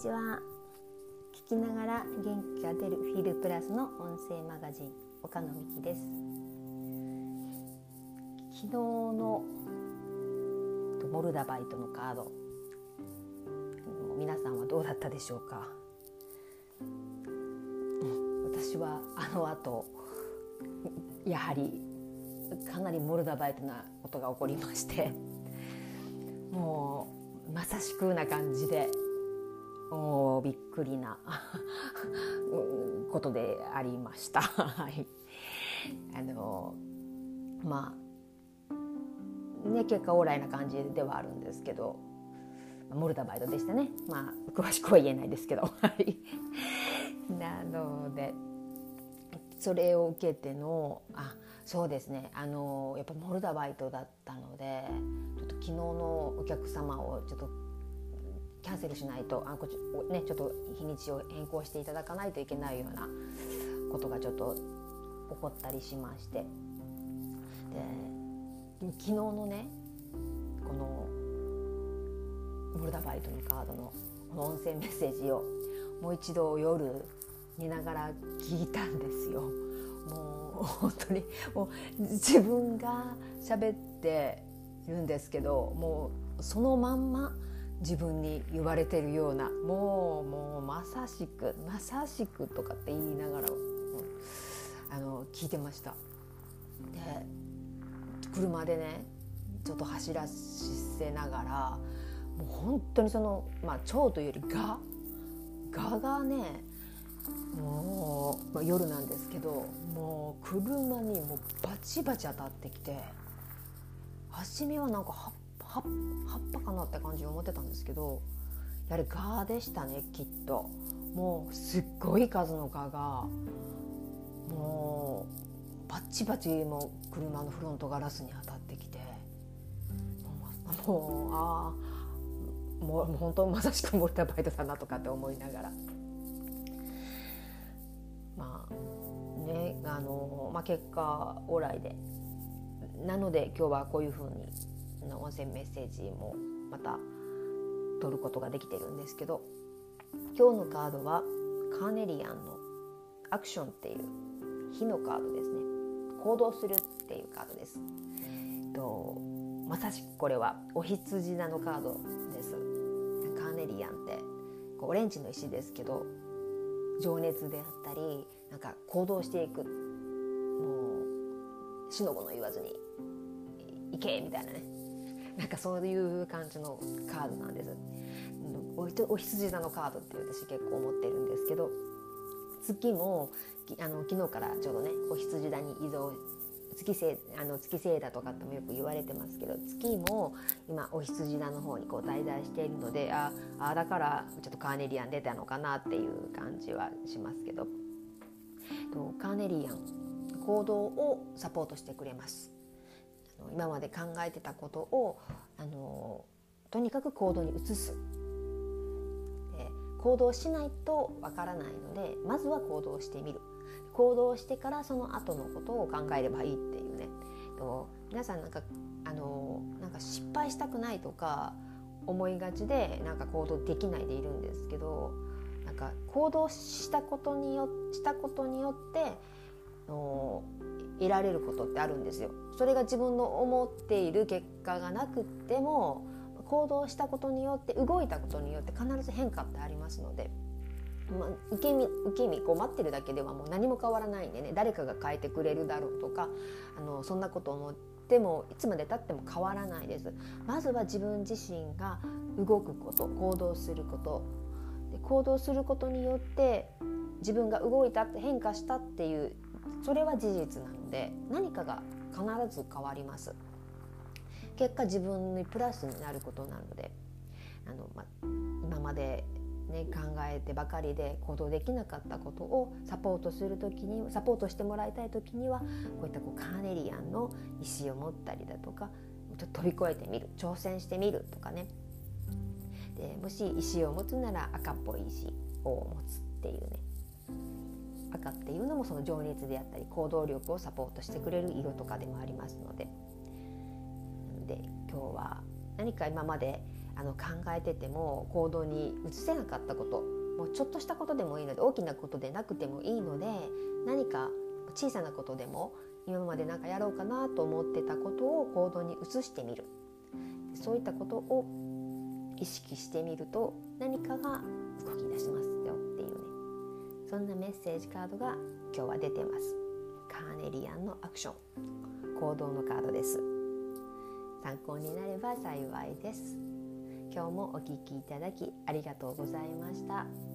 ちは。聞きながら元気が出るフィルプラスの音声マガジン岡野美希です。昨日のモルダバイトのカード。皆さんはどうだったでしょうか？私はあの後やはりかなりモルダバイトなことが起こりましてもうまさしくな感じでおびっくりな ことでありました。はい、あのまあね結果オーライな感じではあるんですけどモルダバイトでしたね。まあ詳しくは言えないですけど。なのでそれを受けてのあそうですね。あのやっぱモルダバイトだったのでちょっと昨日のお客様をちょっとキャンセルしないとあこち、ね、ちょっと日にちを変更していただかないといけないようなことがちょっと起こったりしましてで昨日のねこのモルダバイトのカードのこの音声メッセージをもう一度夜寝ながら聞いたんですよ。もう本当にもう自分が喋っているんですけどもうそのまんま自分に言われてるようなもうもうまさしくまさしくとかって言いながら、うん、あの聞いてました。で車でねちょっと走らせながらもう本当にその、まあ、腸というよりがががねもう、まあ、夜なんですけどもう車にもうバチバチ当たってきて初めはなんか葉葉っぱかなって感じに思ってたんですけどやはり蛾でしたねきっと。もうすっごい数の蛾がもうバッチバチもう車のフロントガラスに当たってきてもうああもう本当まさしくモルタバイトだなとかって思いながら。まあねあの、まあ、結果オーライで。なので今日はこういうふうにの音声メッセージもまた取ることができてるんですけど今日のカードはカーネリアンのアクションっていう火のカードですね。行動するっていうカードです、えっとまさしくこれはお羊座のカードです。カーネリアンってオレンジの石ですけど情熱であったりなんか行動していく。もう死の子の言わずに行けみたいなね。なんかそういう感じのカードなんです。お羊座のカードって私結構思ってるんですけど月もあの昨日からちょうどねお羊座に移動月星あの月星だとかってもよく言われてますけど月も今お羊座の方にこう滞在しているのでああだからちょっとカーネリアン出たのかなっていう感じはしますけどとカーネリアン行動をサポートしてくれます。今まで考えてたことをあのとにかく行動に移す。行動しないとわからないのでまずは行動してみる。行動してからその後のことを考えればいいっていうね。皆さんなんかあのなんか失敗したくないとか思いがちでなんか行動できないでいるんですけどなんか行動したことによしたことによっての得られることってあるんですよ。それが自分の思っている結果がなくっても行動したことによって動いたことによって必ず変化ってありますので。まあ、受け身受け身こう待ってるだけではもう何も変わらないんでね誰かが変えてくれるだろうとかあのそんなこと思ってもいつまでたっても変わらないですまずは自分自身が動くこと行動することで行動することによって自分が動いたって変化したっていうそれは事実なので何かが必ず変わります。結果自分にプラスになることなのであの、ま、今まで、ね、考えてばかりで行動できなかったことをサポートする時にサポートしてもらいたい時にはこういったこうカーネリアンの石を持ったりだとかちょっと飛び越えてみる挑戦してみるとかね。でもし石を持つなら赤っぽい石を持つっていうね赤っていうのもその情熱であったり行動力をサポートしてくれる色とかでもありますので。で今日は何か今まであの考えてても行動に移せなかったこともうちょっとしたことでもいいので大きなことでなくてもいいので何か小さなことでも今まで何かやろうかなと思ってたことを行動に移してみる。そういったことを意識してみると何かが動き出します。そんなメッセージカードが今日は出てます。カーネリアンのアクション。行動のカードです。参考になれば幸いです。今日もお聴きいただきありがとうございました。